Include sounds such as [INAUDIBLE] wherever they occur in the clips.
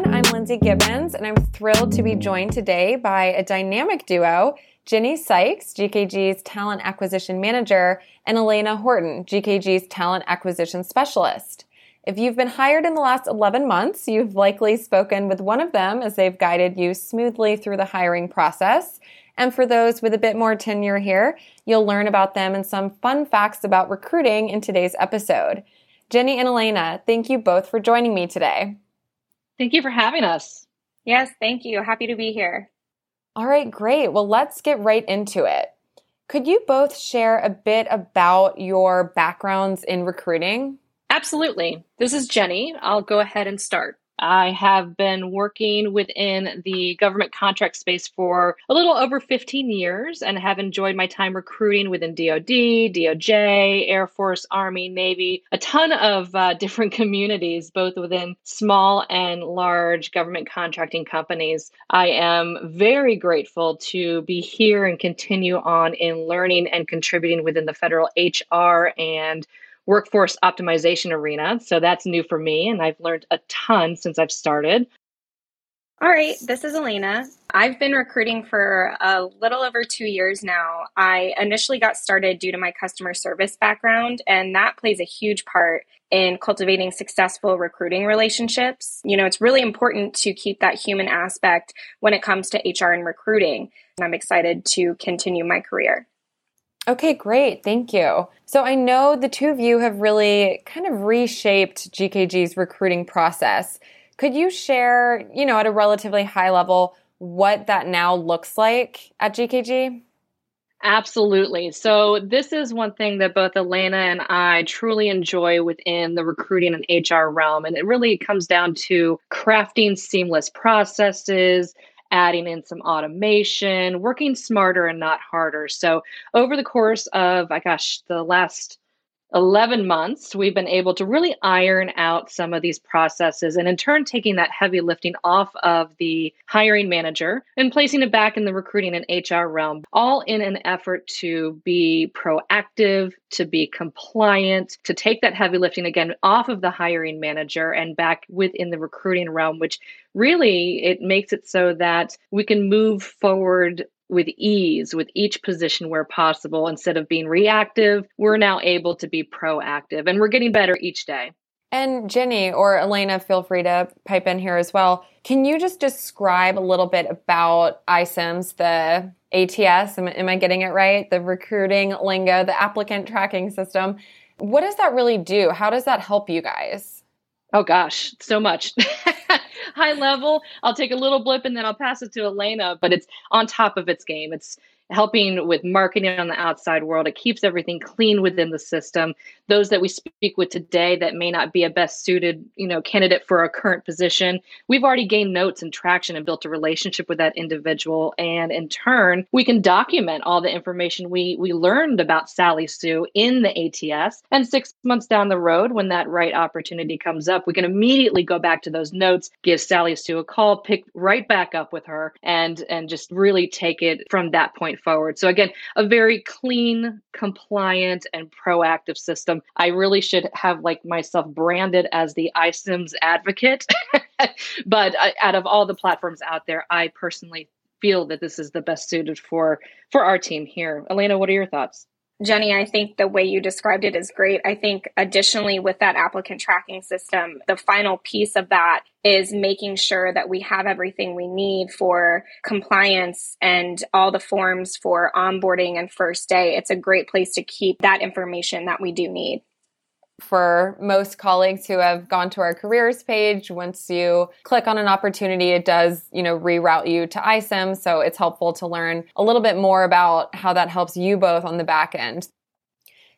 everyone. I'm Lynsee Gibbons, and I'm thrilled to be joined today by a dynamic duo Jennie Sikes, GKG's Talent Acquisition Manager, and Elena Horton, GKG's Talent Acquisition Specialist. If you've been hired in the last 11 months, you've likely spoken with one of them as they've guided you smoothly through the hiring process. And for those with a bit more tenure here, you'll learn about them and some fun facts about recruiting in today's episode. Jennie and Elena, thank you both for joining me today. Thank you for having us. Yes, thank you. Happy to be here. All right, great. Well, let's get right into it. Could you both share a bit about your backgrounds in recruiting? Absolutely. This is Jennie. I'll go ahead and start. I have been working within the government contract space for a little over 15 years and have enjoyed my time recruiting within DoD, DOJ, Air Force, Army, Navy, a ton of uh, [LAUGHS] different communities, both within small and large government contracting companies. I am very grateful to be here and continue on in learning and contributing within the federal HR and workforce optimization arena. So that's new for me, and I've learned a ton since I've started. All right, this is Elena. I've been recruiting for a little over two years now. I initially got started due to my customer service background, and that plays a huge part in cultivating successful recruiting relationships. You know, it's really important to keep that human aspect when it comes to HR and recruiting. And I'm excited to continue my career. Okay, great. Thank you. So I know the two of you have really kind of reshaped GKG's recruiting process. Could you share, you know, at a relatively high level, what that now looks like at GKG? Absolutely. So, this is one thing that both Elena and I truly enjoy within the recruiting and HR realm. And it really comes down to crafting seamless processes, adding in some automation, working smarter and not harder. So, over the course of, I gosh, the last 11 months, we've been able to really iron out some of these processes and in turn taking that heavy lifting off of the hiring manager and placing it back in the recruiting and HR realm, all in an effort to be proactive, to be compliant, to take that heavy lifting again off of the hiring manager and back within the recruiting realm, which really it makes it so that we can move forward with ease with each position where possible. Instead of being reactive we're now able to be proactive and we're getting better each day. And Jennie or elena feel free to pipe in here as well. Can you just describe a little bit about iCIMS the ats am, am i getting it right? The recruiting lingo the applicant tracking system. What does that really do? How does that help you guys? Oh gosh so much [LAUGHS] high level. I'll take a little blip and then I'll pass it to Elena, but it's on top of its game. It's helping with marketing on the outside world. It keeps everything clean within the system. Those that we speak with today that may not be a best suited, you know, candidate for a current position, we've already gained notes and traction and built a relationship with that individual. And in turn, we can document all the information we we learned about Sally Sue in the ATS. And six months down the road, when that right opportunity comes up, we can immediately go back to those notes, give Sally Sue a call, pick right back up with her, and and just really take it from that point forward. So, again, a very clean, compliant, and proactive system. I really should have like myself branded as the iCIMS advocate. [LAUGHS] but uh, out of all the platforms out there, I personally feel that this is the best suited for for our team here. Elena, what are your thoughts? Jennie, I think the way you described it is great. I think additionally with that applicant tracking system, the final piece of that is making sure that we have everything we need for compliance and all the forms for onboarding and first day. It's a great place to keep that information that we do need for most colleagues who have gone to our careers page once you click on an opportunity it does you know reroute you to isim so it's helpful to learn a little bit more about how that helps you both on the back end.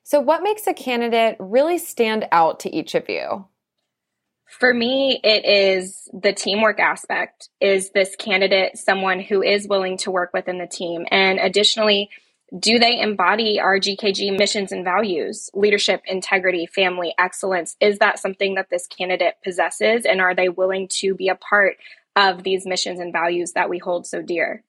So what makes a candidate really stand out to each of you? For me it is the teamwork aspect. Is this candidate someone who is willing to work within the team? And additionally do they embody our GKG missions and values, leadership, integrity, family, excellence? Is that something that this candidate possesses? And are they willing to be a part of these missions and values that we hold so dear?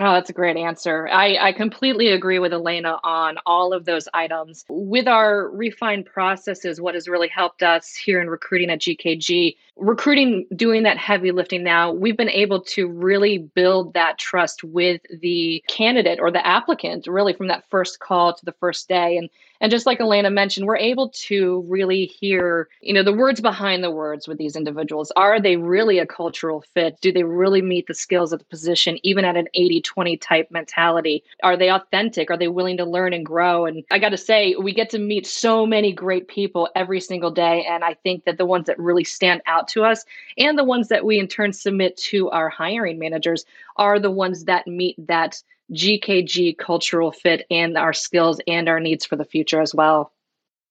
Oh, that's a great answer. I, I completely agree with Elena on all of those items. With our refined processes, what has really helped us here in recruiting at GKG, recruiting doing that heavy lifting now, we've been able to really build that trust with the candidate or the applicant, really from that first call to the first day. And and just like Elena mentioned, we're able to really hear, you know, the words behind the words with these individuals. Are they really a cultural fit? Do they really meet the skills of the position, even at an 80 20 type mentality? Are they authentic? Are they willing to learn and grow? And I got to say, we get to meet so many great people every single day. And I think that the ones that really stand out to us and the ones that we in turn submit to our hiring managers are the ones that meet that GKG cultural fit and our skills and our needs for the future as well.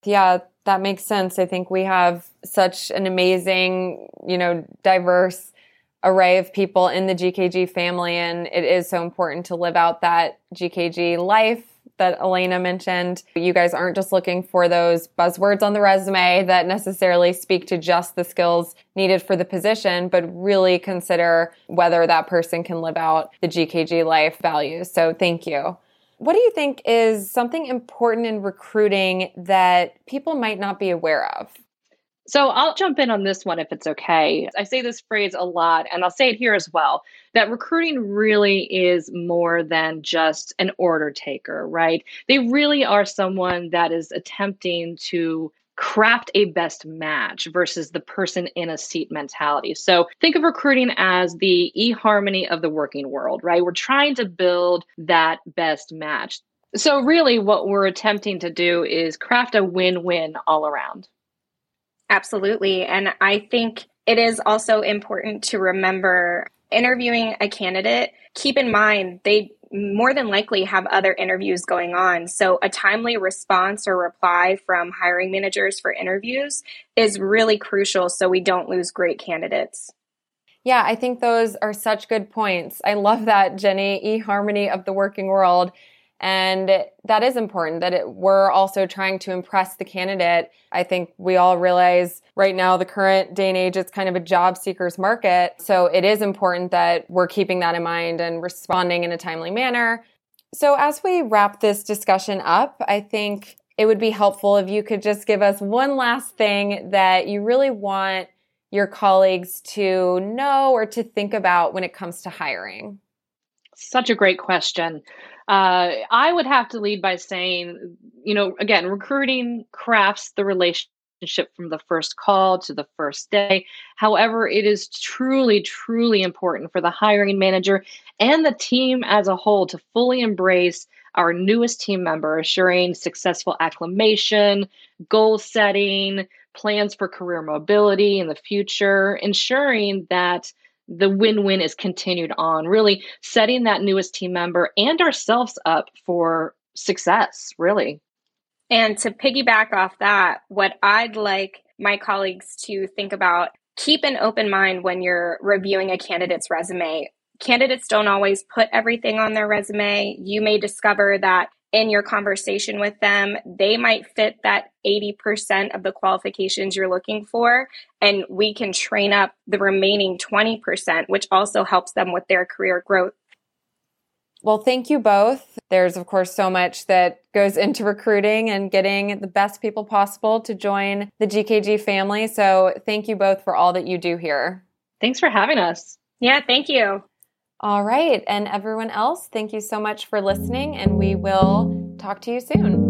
Yeah, that makes sense. I think we have such an amazing, you know, diverse array of people in the GKG family, and it is so important to live out that GKG life that Elena mentioned. You guys aren't just looking for those buzzwords on the resume that necessarily speak to just the skills needed for the position, but really consider whether that person can live out the GKG life values. So thank you. What do you think is something important in recruiting that people might not be aware of? So I'll jump in on this one if it's okay. I say this phrase a lot, and I'll say it here as well that recruiting really is more than just an order taker, right? They really are someone that is attempting to craft a best match versus the person in a seat mentality. So think of recruiting as the eHarmony of the working world, right? We're trying to build that best match. So, really, what we're attempting to do is craft a win win all around. Absolutely. And I think it is also important to remember interviewing a candidate, keep in mind they more than likely have other interviews going on. So, a timely response or reply from hiring managers for interviews is really crucial so we don't lose great candidates. Yeah, I think those are such good points. I love that, Jennie, e harmony of the working world. And that is important that it, we're also trying to impress the candidate. I think we all realize right now, the current day and age, it's kind of a job seekers market. So it is important that we're keeping that in mind and responding in a timely manner. So as we wrap this discussion up, I think it would be helpful if you could just give us one last thing that you really want your colleagues to know or to think about when it comes to hiring. Such a great question. Uh, I would have to lead by saying, you know, again, recruiting crafts the relationship from the first call to the first day. However, it is truly, truly important for the hiring manager and the team as a whole to fully embrace our newest team member, assuring successful acclimation, goal setting, plans for career mobility in the future, ensuring that the win win is continued on, really setting that newest team member and ourselves up for success, really. And to piggyback off that, what I'd like my colleagues to think about keep an open mind when you're reviewing a candidate's resume. Candidates don't always put everything on their resume. You may discover that in your conversation with them, they might fit that 80% of the qualifications you're looking for. And we can train up the remaining 20%, which also helps them with their career growth. Well, thank you both. There's, of course, so much that goes into recruiting and getting the best people possible to join the GKG family. So, thank you both for all that you do here. Thanks for having us. Yeah, thank you. All right. And everyone else, thank you so much for listening, and we will talk to you soon.